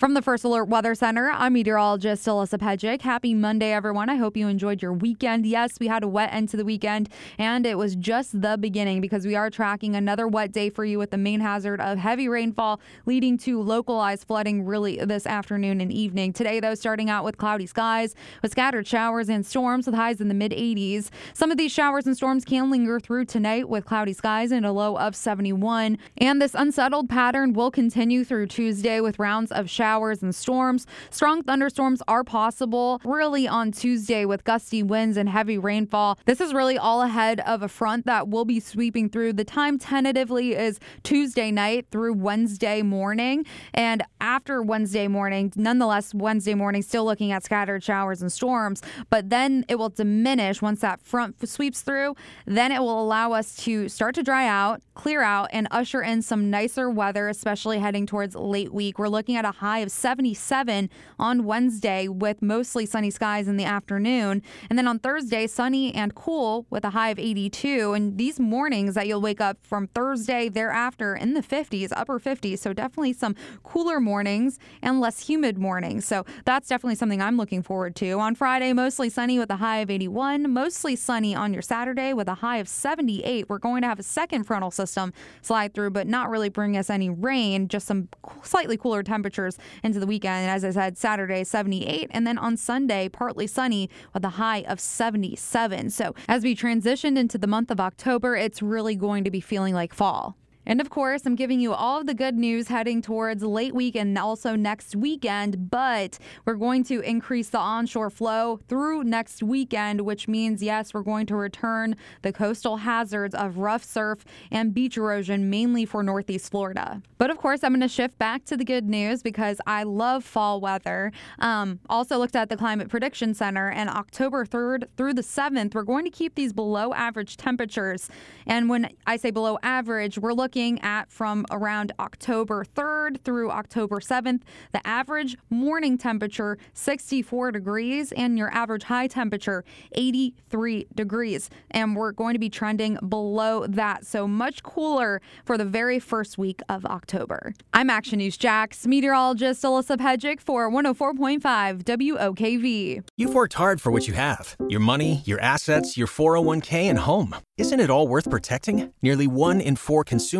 From the First Alert Weather Center, I'm meteorologist Alyssa Pejic. Happy Monday, everyone. I hope you enjoyed your weekend. Yes, we had a wet end to the weekend, and it was just the beginning because we are tracking another wet day for you with the main hazard of heavy rainfall leading to localized flooding really this afternoon and evening. Today, though, starting out with cloudy skies with scattered showers and storms with highs in the mid 80s. Some of these showers and storms can linger through tonight with cloudy skies and a low of 71. And this unsettled pattern will continue through Tuesday with rounds of showers showers and storms. Strong thunderstorms are possible really on Tuesday with gusty winds and heavy rainfall. This is really all ahead of a front that will be sweeping through. The time tentatively is Tuesday night through Wednesday morning. And after Wednesday morning, nonetheless, Wednesday morning, still looking at scattered showers and storms, but then it will diminish once that front sweeps through. Then it will allow us to start to dry out, clear out, and usher in some nicer weather, especially heading towards late week. We're looking at a high of 77 on Wednesday with mostly sunny skies in the afternoon. And then on Thursday, sunny and cool with a high of 82. And these mornings that you'll wake up from Thursday thereafter in the 50s, upper 50s. So definitely some cooler mornings and less humid mornings. So that's definitely something I'm looking forward to. On Friday, mostly sunny with a high of 81. Mostly sunny on your Saturday with a high of 78. We're going to have a second frontal system slide through, but not really bring us any rain, just some slightly cooler temperatures into the weekend. As I said, Saturday 78, and then on Sunday, partly sunny with a high of 77. So as we transitioned into the month of October, it's really going to be feeling like fall. And of course, I'm giving you all of the good news heading towards late week and also next weekend, but we're going to increase the onshore flow through next weekend, which means, yes, we're going to return the coastal hazards of rough surf and beach erosion, mainly for Northeast Florida. But of course, I'm going to shift back to the good news because I love fall weather. Um, also looked at the Climate Prediction Center, and October 3rd through the 7th, we're going to keep these below average temperatures. And when I say below average, we're looking looking at from around October 3rd through October 7th. The average morning temperature 64 degrees and your average high temperature 83 degrees. And we're going to be trending below that. So much cooler for the very first week of October. I'm Action News Jax, meteorologist Alyssa Pejic for 104.5 WOKV. You've worked hard for what you have your money, your assets, your 401k, and home. Isn't it all worth protecting? Nearly one in four consumers